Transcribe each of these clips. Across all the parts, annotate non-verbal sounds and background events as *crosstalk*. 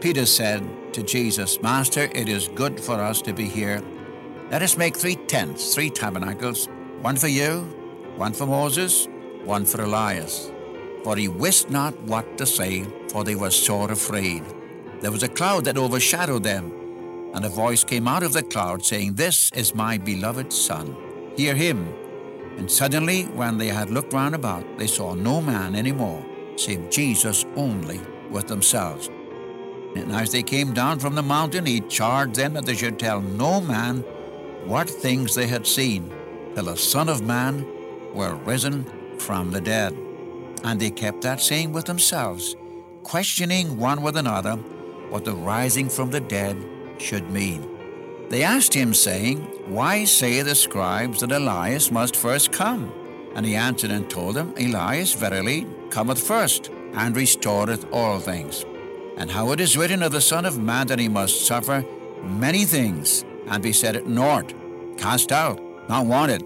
Peter said to Jesus, Master, it is good for us to be here. Let us make three tents, three tabernacles, one for you, one for Moses, one for Elias. For he wist not what to say, for they were sore afraid. There was a cloud that overshadowed them, and a voice came out of the cloud, saying, This is my beloved Son. Hear him. And suddenly, when they had looked round about, they saw no man any more, save Jesus only with themselves. And as they came down from the mountain, he charged them that they should tell no man what things they had seen, till the Son of Man were risen from the dead. And they kept that saying with themselves, questioning one with another what the rising from the dead should mean. They asked him, saying, Why say the scribes that Elias must first come? And he answered and told them, Elias verily cometh first, and restoreth all things. And how it is written of the Son of Man that he must suffer many things, and be set at naught, cast out, not wanted.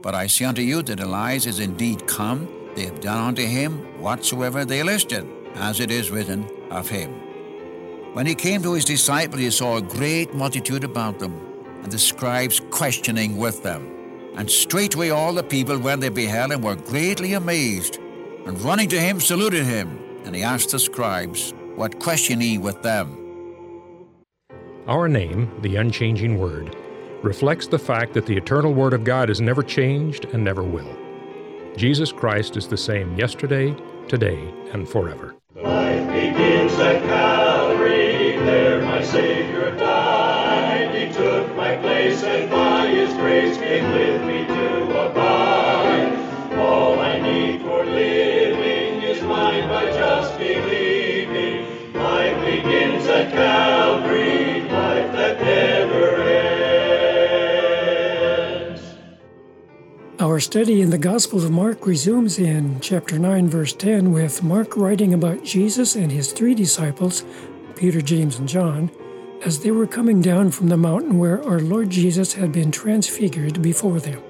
But I say unto you that Elias is indeed come, they have done unto him whatsoever they listed, as it is written of him. When he came to his disciples, he saw a great multitude about them, and the scribes questioning with them. And straightway all the people, when they beheld him, were greatly amazed, and running to him, saluted him. And he asked the scribes, What question ye with them? Our name, the Unchanging Word, reflects the fact that the eternal Word of God has never changed and never will. Jesus Christ is the same yesterday, today, and forever. Life begins at Calvary, there my Savior died. He took my place and by His grace came with me Our study in the Gospel of Mark resumes in chapter 9, verse 10, with Mark writing about Jesus and his three disciples, Peter, James, and John, as they were coming down from the mountain where our Lord Jesus had been transfigured before them.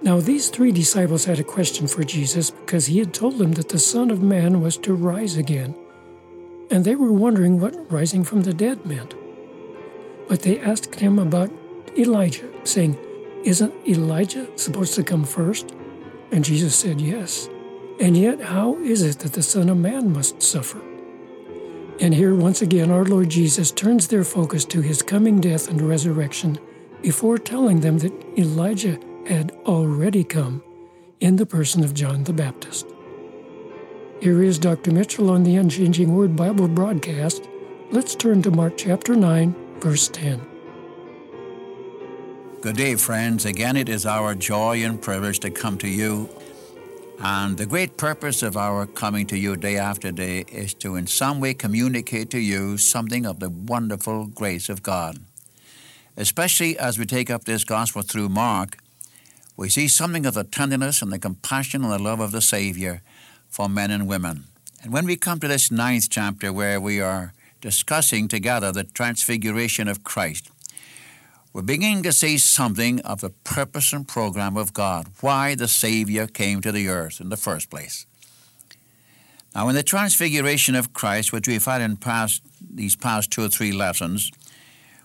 Now, these three disciples had a question for Jesus because he had told them that the Son of Man was to rise again, and they were wondering what rising from the dead meant. But they asked him about Elijah, saying, Isn't Elijah supposed to come first? And Jesus said, Yes. And yet, how is it that the Son of Man must suffer? And here, once again, our Lord Jesus turns their focus to his coming death and resurrection before telling them that Elijah had already come in the person of John the Baptist. Here is Dr. Mitchell on the Unchanging Word Bible broadcast. Let's turn to Mark chapter 9, verse 10. Good day, friends. Again, it is our joy and privilege to come to you. And the great purpose of our coming to you day after day is to, in some way, communicate to you something of the wonderful grace of God. Especially as we take up this gospel through Mark, we see something of the tenderness and the compassion and the love of the Savior for men and women. And when we come to this ninth chapter where we are discussing together the transfiguration of Christ, we're beginning to see something of the purpose and program of God, why the Savior came to the earth in the first place. Now, in the transfiguration of Christ, which we've had in past, these past two or three lessons,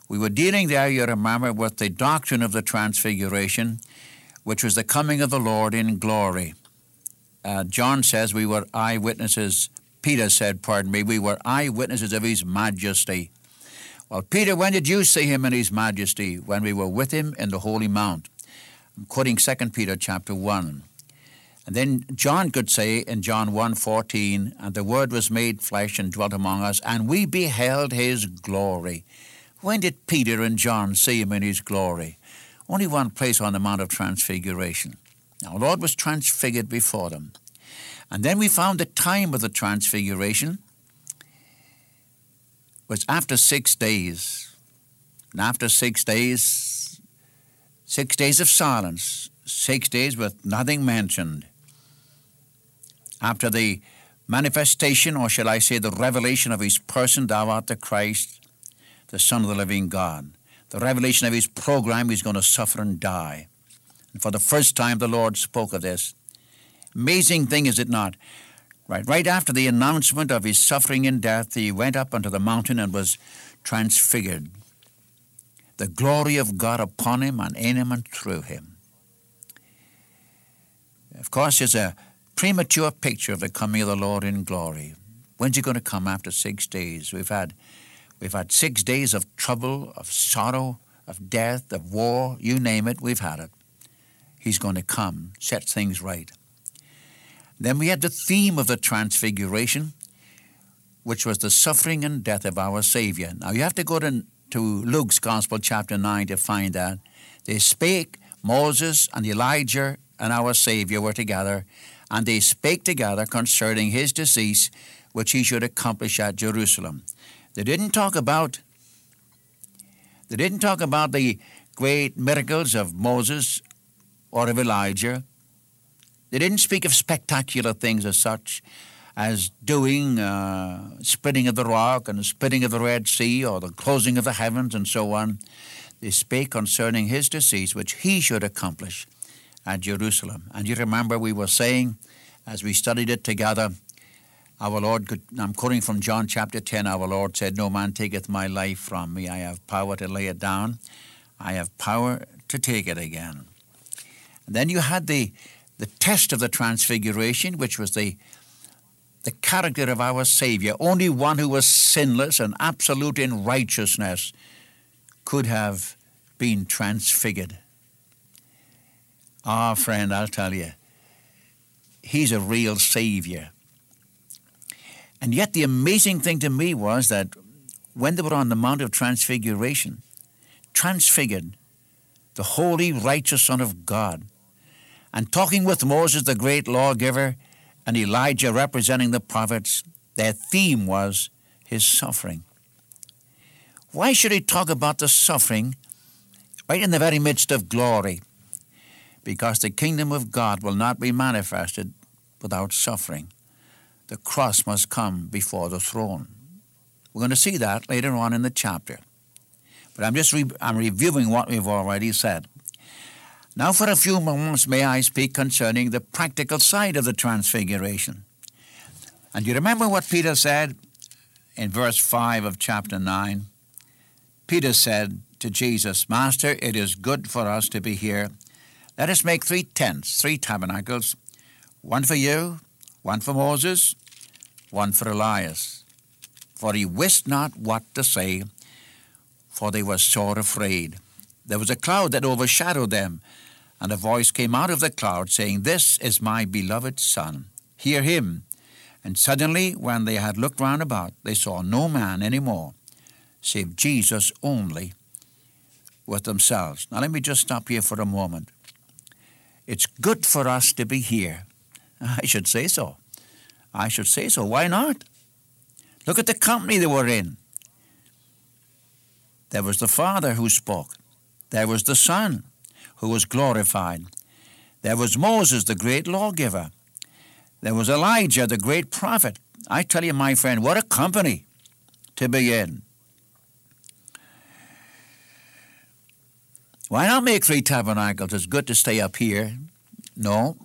we were dealing there, you remember, with the doctrine of the transfiguration, which was the coming of the Lord in glory. Uh, John says we were eyewitnesses. Peter said, pardon me, we were eyewitnesses of his majesty. Well, Peter, when did you see him in his majesty? When we were with him in the holy mount. I'm quoting 2 Peter chapter 1. And then John could say in John 1:14, and the word was made flesh and dwelt among us, and we beheld his glory. When did Peter and John see him in his glory? Only one place on the Mount of Transfiguration. The Lord was transfigured before them. And then we found the time of the transfiguration was after six days. And after six days, six days of silence, six days with nothing mentioned. After the manifestation, or shall I say the revelation of his person, thou art the Christ, the Son of the living God. The revelation of his program, he's going to suffer and die. And for the first time, the Lord spoke of this. Amazing thing, is it not? Right, right after the announcement of his suffering and death, he went up onto the mountain and was transfigured. The glory of God upon him and in him and through him. Of course, it's a premature picture of the coming of the Lord in glory. When's he going to come after six days? We've had, we've had six days of trouble, of sorrow, of death, of war, you name it, we've had it. He's going to come, set things right. Then we had the theme of the Transfiguration, which was the suffering and death of our Savior. Now you have to go to, to Luke's Gospel, chapter 9, to find that. They spake, Moses and Elijah and our Savior were together, and they spake together concerning his decease, which he should accomplish at Jerusalem. They didn't talk about they didn't talk about the great miracles of Moses or of Elijah. They didn't speak of spectacular things as such as doing uh, splitting of the rock and splitting of the Red Sea or the closing of the heavens and so on. They spake concerning his decease, which he should accomplish at Jerusalem. And you remember we were saying, as we studied it together, our Lord could, I'm quoting from John chapter 10, our Lord said, No man taketh my life from me. I have power to lay it down, I have power to take it again. And then you had the, the test of the transfiguration, which was the, the character of our Savior. Only one who was sinless and absolute in righteousness could have been transfigured. Ah, friend, I'll tell you, he's a real Savior. And yet, the amazing thing to me was that when they were on the Mount of Transfiguration, transfigured, the holy, righteous Son of God, and talking with Moses, the great lawgiver, and Elijah representing the prophets, their theme was his suffering. Why should he talk about the suffering right in the very midst of glory? Because the kingdom of God will not be manifested without suffering the cross must come before the throne. We're going to see that later on in the chapter. But I'm just re- I'm reviewing what we've already said. Now, for a few moments, may I speak concerning the practical side of the transfiguration. And you remember what Peter said in verse 5 of chapter 9? Peter said to Jesus, Master, it is good for us to be here. Let us make three tents, three tabernacles, one for you, one for Moses, one for Elias. For he wist not what to say, for they were sore afraid. There was a cloud that overshadowed them, and a voice came out of the cloud, saying, This is my beloved Son, hear him. And suddenly, when they had looked round about, they saw no man any more, save Jesus only with themselves. Now, let me just stop here for a moment. It's good for us to be here. *laughs* I should say so. I should say so. Why not? Look at the company they were in. There was the Father who spoke. There was the Son who was glorified. There was Moses, the great lawgiver. There was Elijah, the great prophet. I tell you, my friend, what a company to be in. Why not make three tabernacles? It's good to stay up here. No,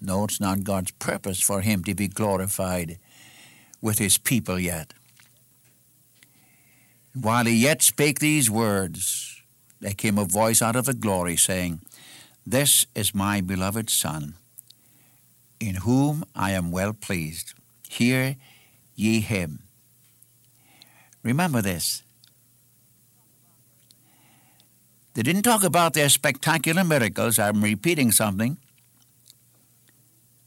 no, it's not God's purpose for him to be glorified with his people yet. While he yet spake these words, there came a voice out of the glory saying, This is my beloved Son, in whom I am well pleased. Hear ye him. Remember this. They didn't talk about their spectacular miracles. I'm repeating something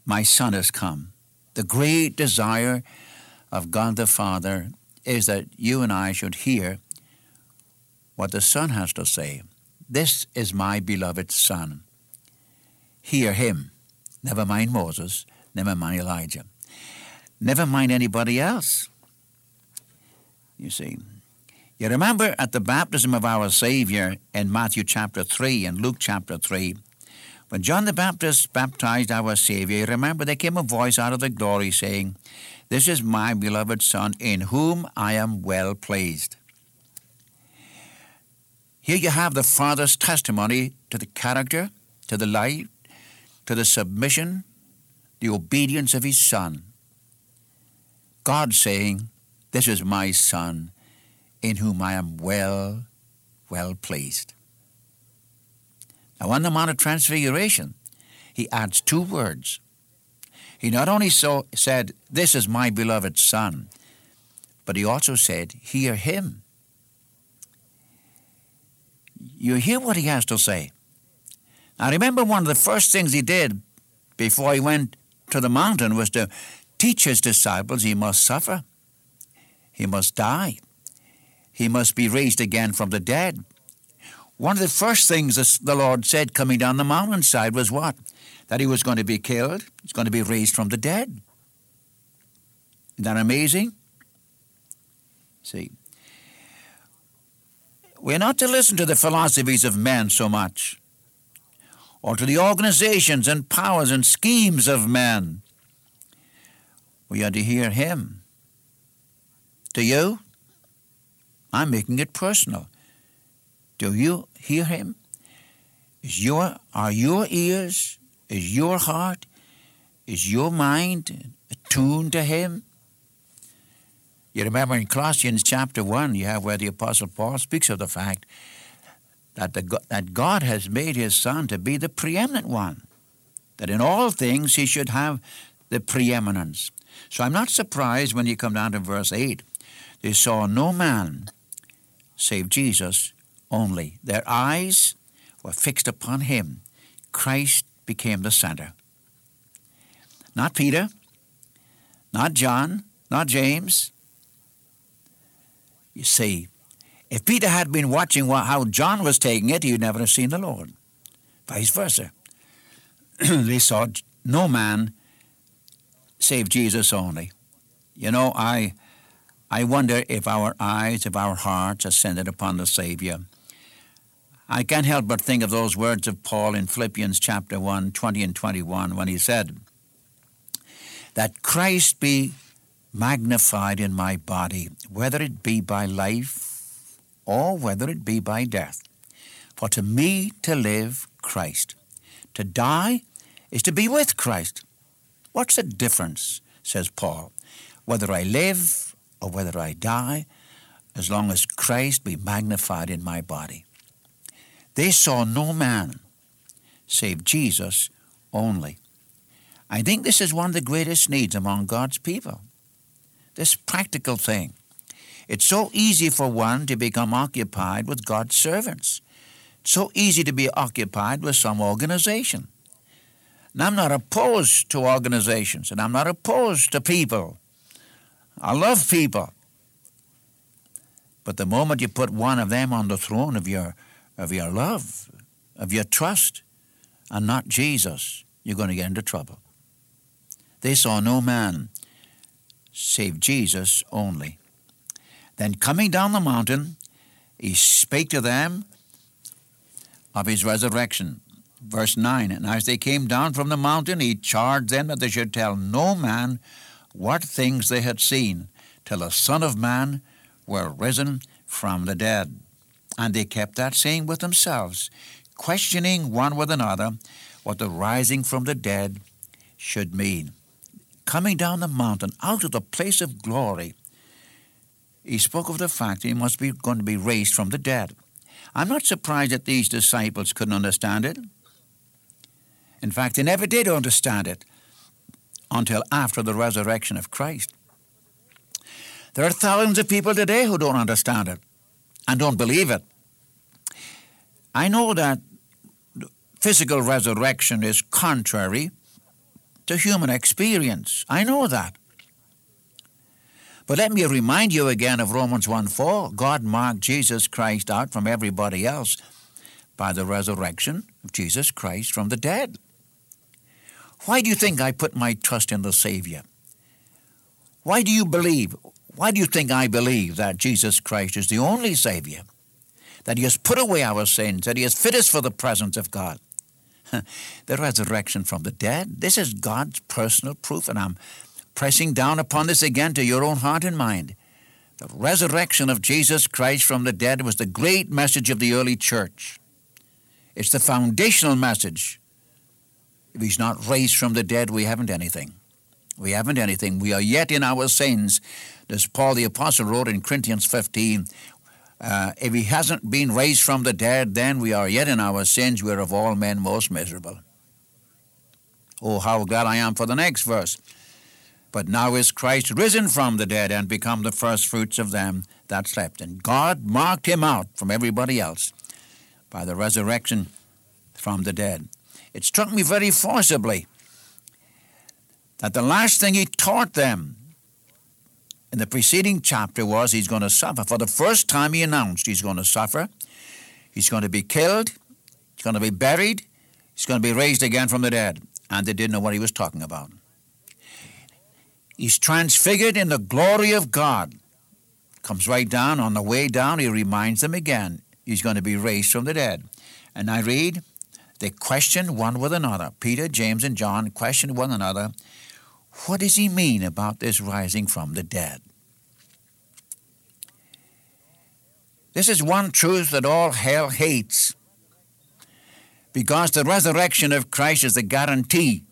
my Son has come. The great desire of God the Father is that you and I should hear what the Son has to say. This is my beloved Son. Hear him. Never mind Moses, never mind Elijah, never mind anybody else. You see. You remember at the baptism of our Savior in Matthew chapter 3 and Luke chapter 3, when John the Baptist baptized our Savior, remember there came a voice out of the glory saying, This is my beloved Son, in whom I am well pleased. Here you have the Father's testimony to the character, to the life, to the submission, the obedience of His Son. God saying, This is my Son, in whom I am well, well pleased. Now, on the Mount of Transfiguration, he adds two words. He not only so said, This is my beloved Son, but he also said, Hear him. You hear what he has to say. Now, remember, one of the first things he did before he went to the mountain was to teach his disciples he must suffer, he must die, he must be raised again from the dead. One of the first things the Lord said coming down the mountainside was what? That he was going to be killed, he's going to be raised from the dead. Isn't that amazing? See, we're not to listen to the philosophies of men so much, or to the organizations and powers and schemes of men. We are to hear Him. Do you? I'm making it personal. Do you hear Him? Is your, are your ears, is your heart, is your mind attuned to Him? You remember in Colossians chapter 1, you have where the Apostle Paul speaks of the fact that, the, that God has made his Son to be the preeminent one, that in all things he should have the preeminence. So I'm not surprised when you come down to verse 8. They saw no man save Jesus only. Their eyes were fixed upon him. Christ became the center. Not Peter, not John, not James, you see, if Peter had been watching how John was taking it, he would never have seen the Lord. Vice versa. *clears throat* they saw no man save Jesus only. You know, I, I wonder if our eyes, if our hearts are centered upon the Savior. I can't help but think of those words of Paul in Philippians chapter 1, 20 and 21, when he said, That Christ be magnified in my body, whether it be by life or whether it be by death. For to me to live, Christ. To die is to be with Christ. What's the difference, says Paul, whether I live or whether I die, as long as Christ be magnified in my body? They saw no man save Jesus only. I think this is one of the greatest needs among God's people this practical thing. It's so easy for one to become occupied with God's servants. It's so easy to be occupied with some organization. And I'm not opposed to organizations, and I'm not opposed to people. I love people. But the moment you put one of them on the throne of your, of your love, of your trust, and not Jesus, you're going to get into trouble. They saw no man save Jesus only. Then coming down the mountain, he spake to them of his resurrection. Verse 9 And as they came down from the mountain, he charged them that they should tell no man what things they had seen, till the Son of Man were risen from the dead. And they kept that saying with themselves, questioning one with another what the rising from the dead should mean coming down the mountain out of the place of glory, he spoke of the fact that he must be going to be raised from the dead. I'm not surprised that these disciples couldn't understand it. In fact, they never did understand it until after the resurrection of Christ. There are thousands of people today who don't understand it and don't believe it. I know that physical resurrection is contrary to human experience. I know that. But let me remind you again of Romans 1 4. God marked Jesus Christ out from everybody else by the resurrection of Jesus Christ from the dead. Why do you think I put my trust in the Savior? Why do you believe? Why do you think I believe that Jesus Christ is the only Savior? That He has put away our sins, that He has fit us for the presence of God? *laughs* the resurrection from the dead. This is God's personal proof, and I'm pressing down upon this again to your own heart and mind. The resurrection of Jesus Christ from the dead was the great message of the early church. It's the foundational message. If he's not raised from the dead, we haven't anything. We haven't anything. We are yet in our sins. As Paul the Apostle wrote in Corinthians 15, uh, if he hasn't been raised from the dead, then we are yet in our sins. We are of all men most miserable. Oh, how glad I am for the next verse. But now is Christ risen from the dead and become the first fruits of them that slept. And God marked him out from everybody else by the resurrection from the dead. It struck me very forcibly that the last thing he taught them in the preceding chapter was he's going to suffer. For the first time, he announced he's going to suffer, he's going to be killed, he's going to be buried, he's going to be raised again from the dead. And they didn't know what he was talking about. He's transfigured in the glory of God. Comes right down, on the way down, he reminds them again he's going to be raised from the dead. And I read, they questioned one with another. Peter, James, and John questioned one another what does he mean about this rising from the dead? This is one truth that all hell hates because the resurrection of Christ is the guarantee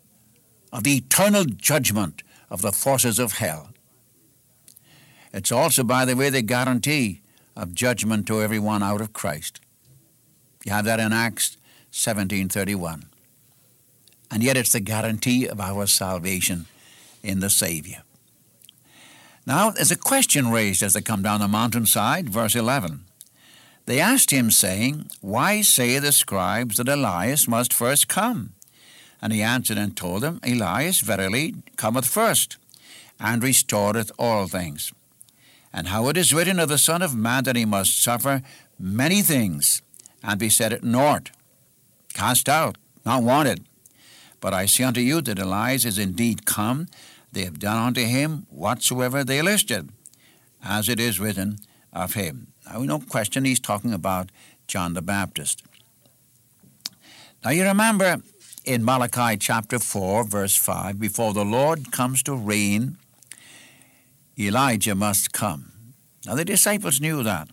of the eternal judgment of the forces of hell. It's also, by the way, the guarantee of judgment to everyone out of Christ. You have that in Acts 17:31. And yet it's the guarantee of our salvation in the Savior. Now, there's a question raised as they come down the mountainside, verse 11. They asked him, saying, Why say the scribes that Elias must first come? And he answered and told them, Elias verily cometh first, and restoreth all things. And how it is written of the Son of Man that he must suffer many things, and be set at naught, cast out, not wanted. But I say unto you that Elias is indeed come, they have done unto him whatsoever they listed, as it is written of him. Now, no question he's talking about John the Baptist. Now, you remember in Malachi chapter 4, verse 5, before the Lord comes to reign, Elijah must come. Now, the disciples knew that.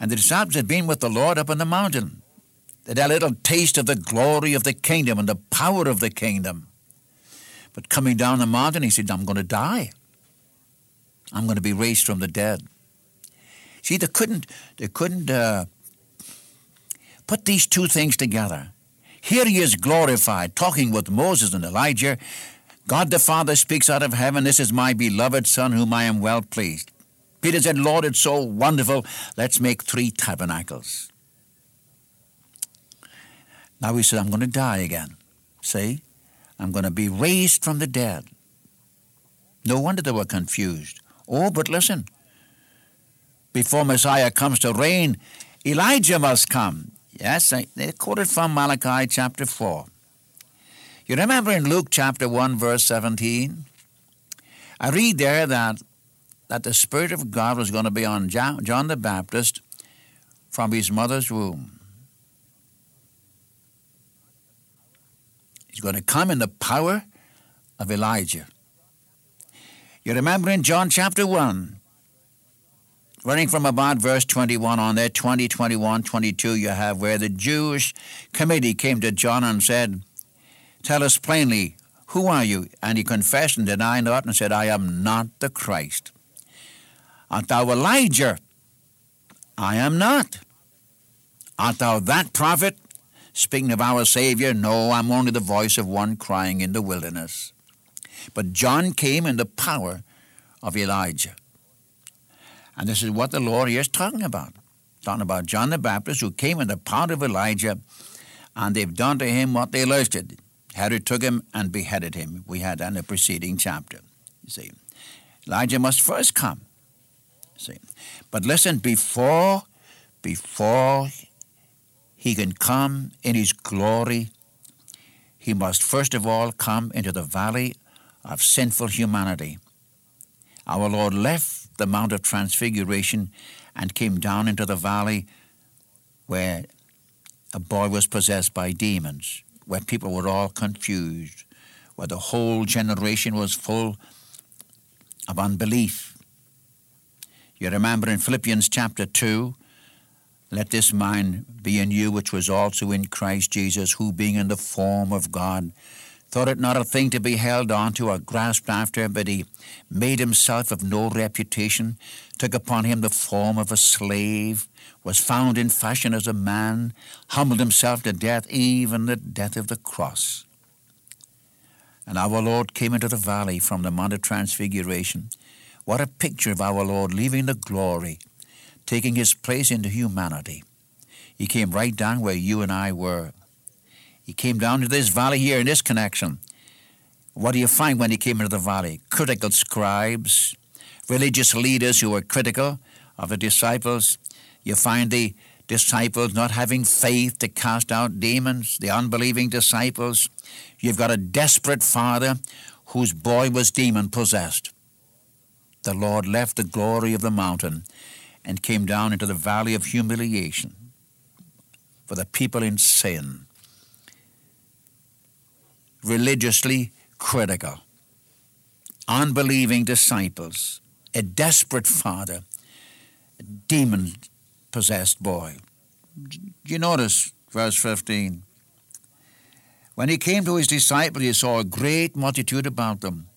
And the disciples had been with the Lord up on the mountain. They had a little taste of the glory of the kingdom and the power of the kingdom. But coming down the mountain, he said, I'm going to die. I'm going to be raised from the dead. See, they couldn't, they couldn't uh, put these two things together. Here he is glorified, talking with Moses and Elijah. God the Father speaks out of heaven, This is my beloved Son, whom I am well pleased. Peter said, Lord, it's so wonderful. Let's make three tabernacles. Now he said, I'm going to die again. See? I'm going to be raised from the dead. No wonder they were confused. Oh, but listen. Before Messiah comes to reign, Elijah must come. Yes, they quoted from Malachi chapter 4. You remember in Luke chapter 1, verse 17? I read there that, that the Spirit of God was going to be on John the Baptist from his mother's womb. He's going to come in the power of Elijah. You remember in John chapter 1, running from about verse 21 on there, 20, 21, 22, you have where the Jewish committee came to John and said, Tell us plainly, who are you? And he confessed and denied not and said, I am not the Christ. Art thou Elijah? I am not. Art thou that prophet? Speaking of our Savior, no, I'm only the voice of one crying in the wilderness. But John came in the power of Elijah. And this is what the Lord here is talking about. Talking about John the Baptist who came in the power of Elijah, and they've done to him what they listed. Herod took him and beheaded him. We had that in the preceding chapter. You see. Elijah must first come. See. But listen, before before he can come in his glory, he must first of all come into the valley of sinful humanity. Our Lord left the Mount of Transfiguration and came down into the valley where a boy was possessed by demons, where people were all confused, where the whole generation was full of unbelief. You remember in Philippians chapter 2, let this mind be in you, which was also in Christ Jesus, who being in the form of God, thought it not a thing to be held on to or grasped after, but he made himself of no reputation, took upon him the form of a slave, was found in fashion as a man, humbled himself to death, even the death of the cross. And our Lord came into the valley from the Mount of Transfiguration. What a picture of our Lord leaving the glory, taking his place into humanity. He came right down where you and I were. He came down to this valley here in this connection. What do you find when he came into the valley? Critical scribes, religious leaders who were critical of the disciples. You find the disciples not having faith to cast out demons, the unbelieving disciples. You've got a desperate father whose boy was demon possessed. The Lord left the glory of the mountain and came down into the valley of humiliation for the people in sin religiously critical, unbelieving disciples, a desperate father, a demon possessed boy. You notice verse 15. When he came to his disciples, he saw a great multitude about them,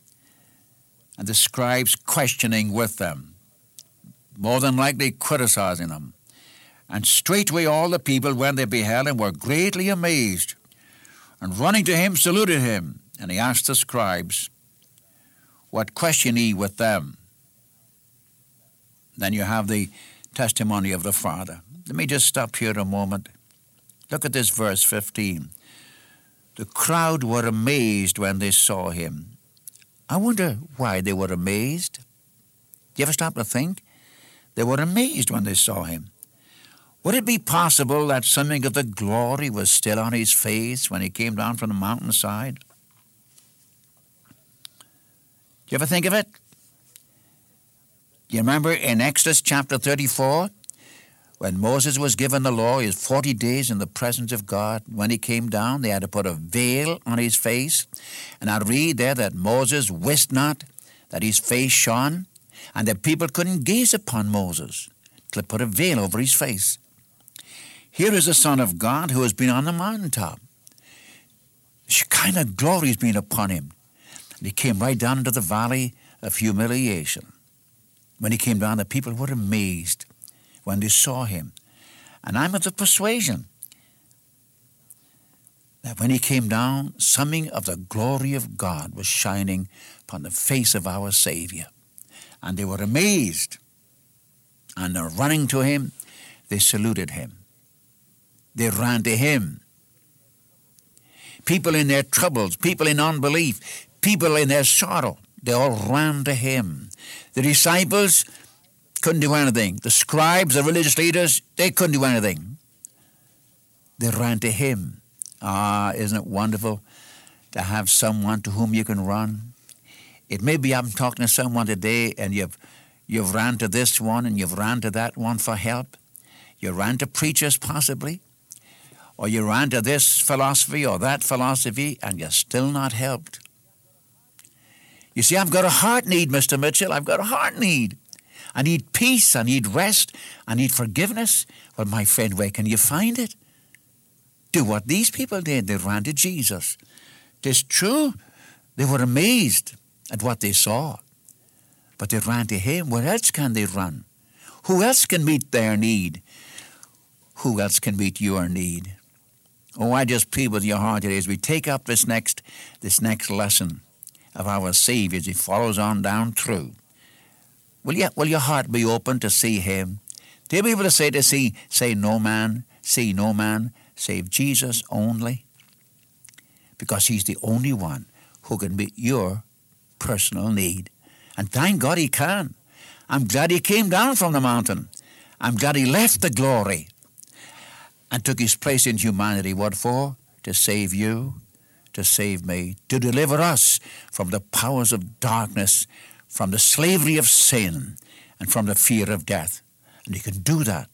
and the scribes questioning with them, more than likely criticizing them. And straightway all the people, when they beheld him, were greatly amazed and running to him saluted him. And he asked the scribes, What question ye with them? Then you have the testimony of the Father. Let me just stop here a moment. Look at this verse 15. The crowd were amazed when they saw him. I wonder why they were amazed. Do you ever stop to think? They were amazed when they saw him. Would it be possible that something of the glory was still on his face when he came down from the mountainside? Do you ever think of it? You remember in Exodus chapter 34, when Moses was given the law, his 40 days in the presence of God, when he came down, they had to put a veil on his face. And I read there that Moses wist not that his face shone, and that people couldn't gaze upon Moses till put a veil over his face. Here is the Son of God who has been on the mountaintop. Shekinah glory has been upon him. And he came right down into the valley of humiliation. When he came down, the people were amazed when they saw him. And I'm of the persuasion that when he came down, something of the glory of God was shining upon the face of our Savior. And they were amazed. And running to him, they saluted him. They ran to him. People in their troubles, people in unbelief, people in their sorrow, they all ran to him. The disciples couldn't do anything. The scribes, the religious leaders, they couldn't do anything. They ran to him. Ah, isn't it wonderful to have someone to whom you can run? It may be I'm talking to someone today and you've you've ran to this one and you've ran to that one for help. You ran to preachers possibly or you ran to this philosophy or that philosophy and you're still not helped. You see, I've got a heart need, Mr. Mitchell. I've got a heart need. I need peace. I need rest. I need forgiveness. Well, my friend, where can you find it? Do what these people did. They ran to Jesus. It's true. They were amazed at what they saw. But they ran to Him. Where else can they run? Who else can meet their need? Who else can meet your need? Oh, I just plead with your heart today as we take up this next, this next lesson of our Savior as He follows on down through. Will, you, will your heart be open to see Him? To be able to say to see, say no man, see no man, save Jesus only? Because He's the only one who can meet your personal need. And thank God He can. I'm glad He came down from the mountain. I'm glad He left the glory and took his place in humanity. What for? To save you, to save me, to deliver us from the powers of darkness, from the slavery of sin, and from the fear of death. And he can do that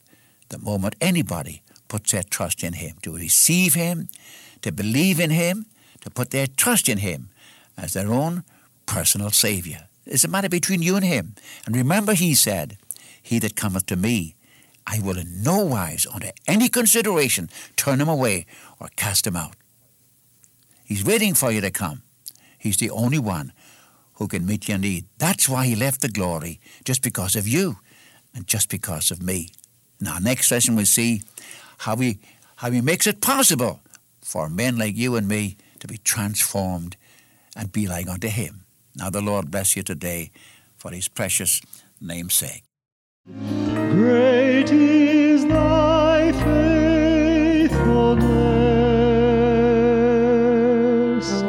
the moment anybody puts their trust in him, to receive him, to believe in him, to put their trust in him as their own personal Savior. It's a matter between you and him. And remember, he said, He that cometh to me, I will in no wise, under any consideration, turn him away or cast him out. He's waiting for you to come. He's the only one who can meet your need. That's why he left the glory, just because of you and just because of me. In our next session, we'll see how he, how he makes it possible for men like you and me to be transformed and be like unto him. Now the Lord bless you today for his precious name's sake. Great is thy faithfulness,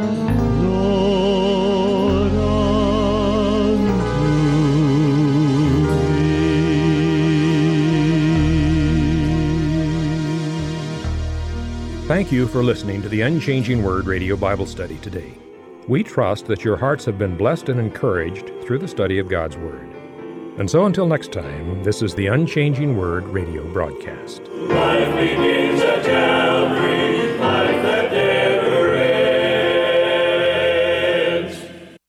Lord, unto thee. Thank you for listening to the Unchanging Word Radio Bible Study today. We trust that your hearts have been blessed and encouraged through the study of God's Word. And so until next time, this is the Unchanging Word radio broadcast.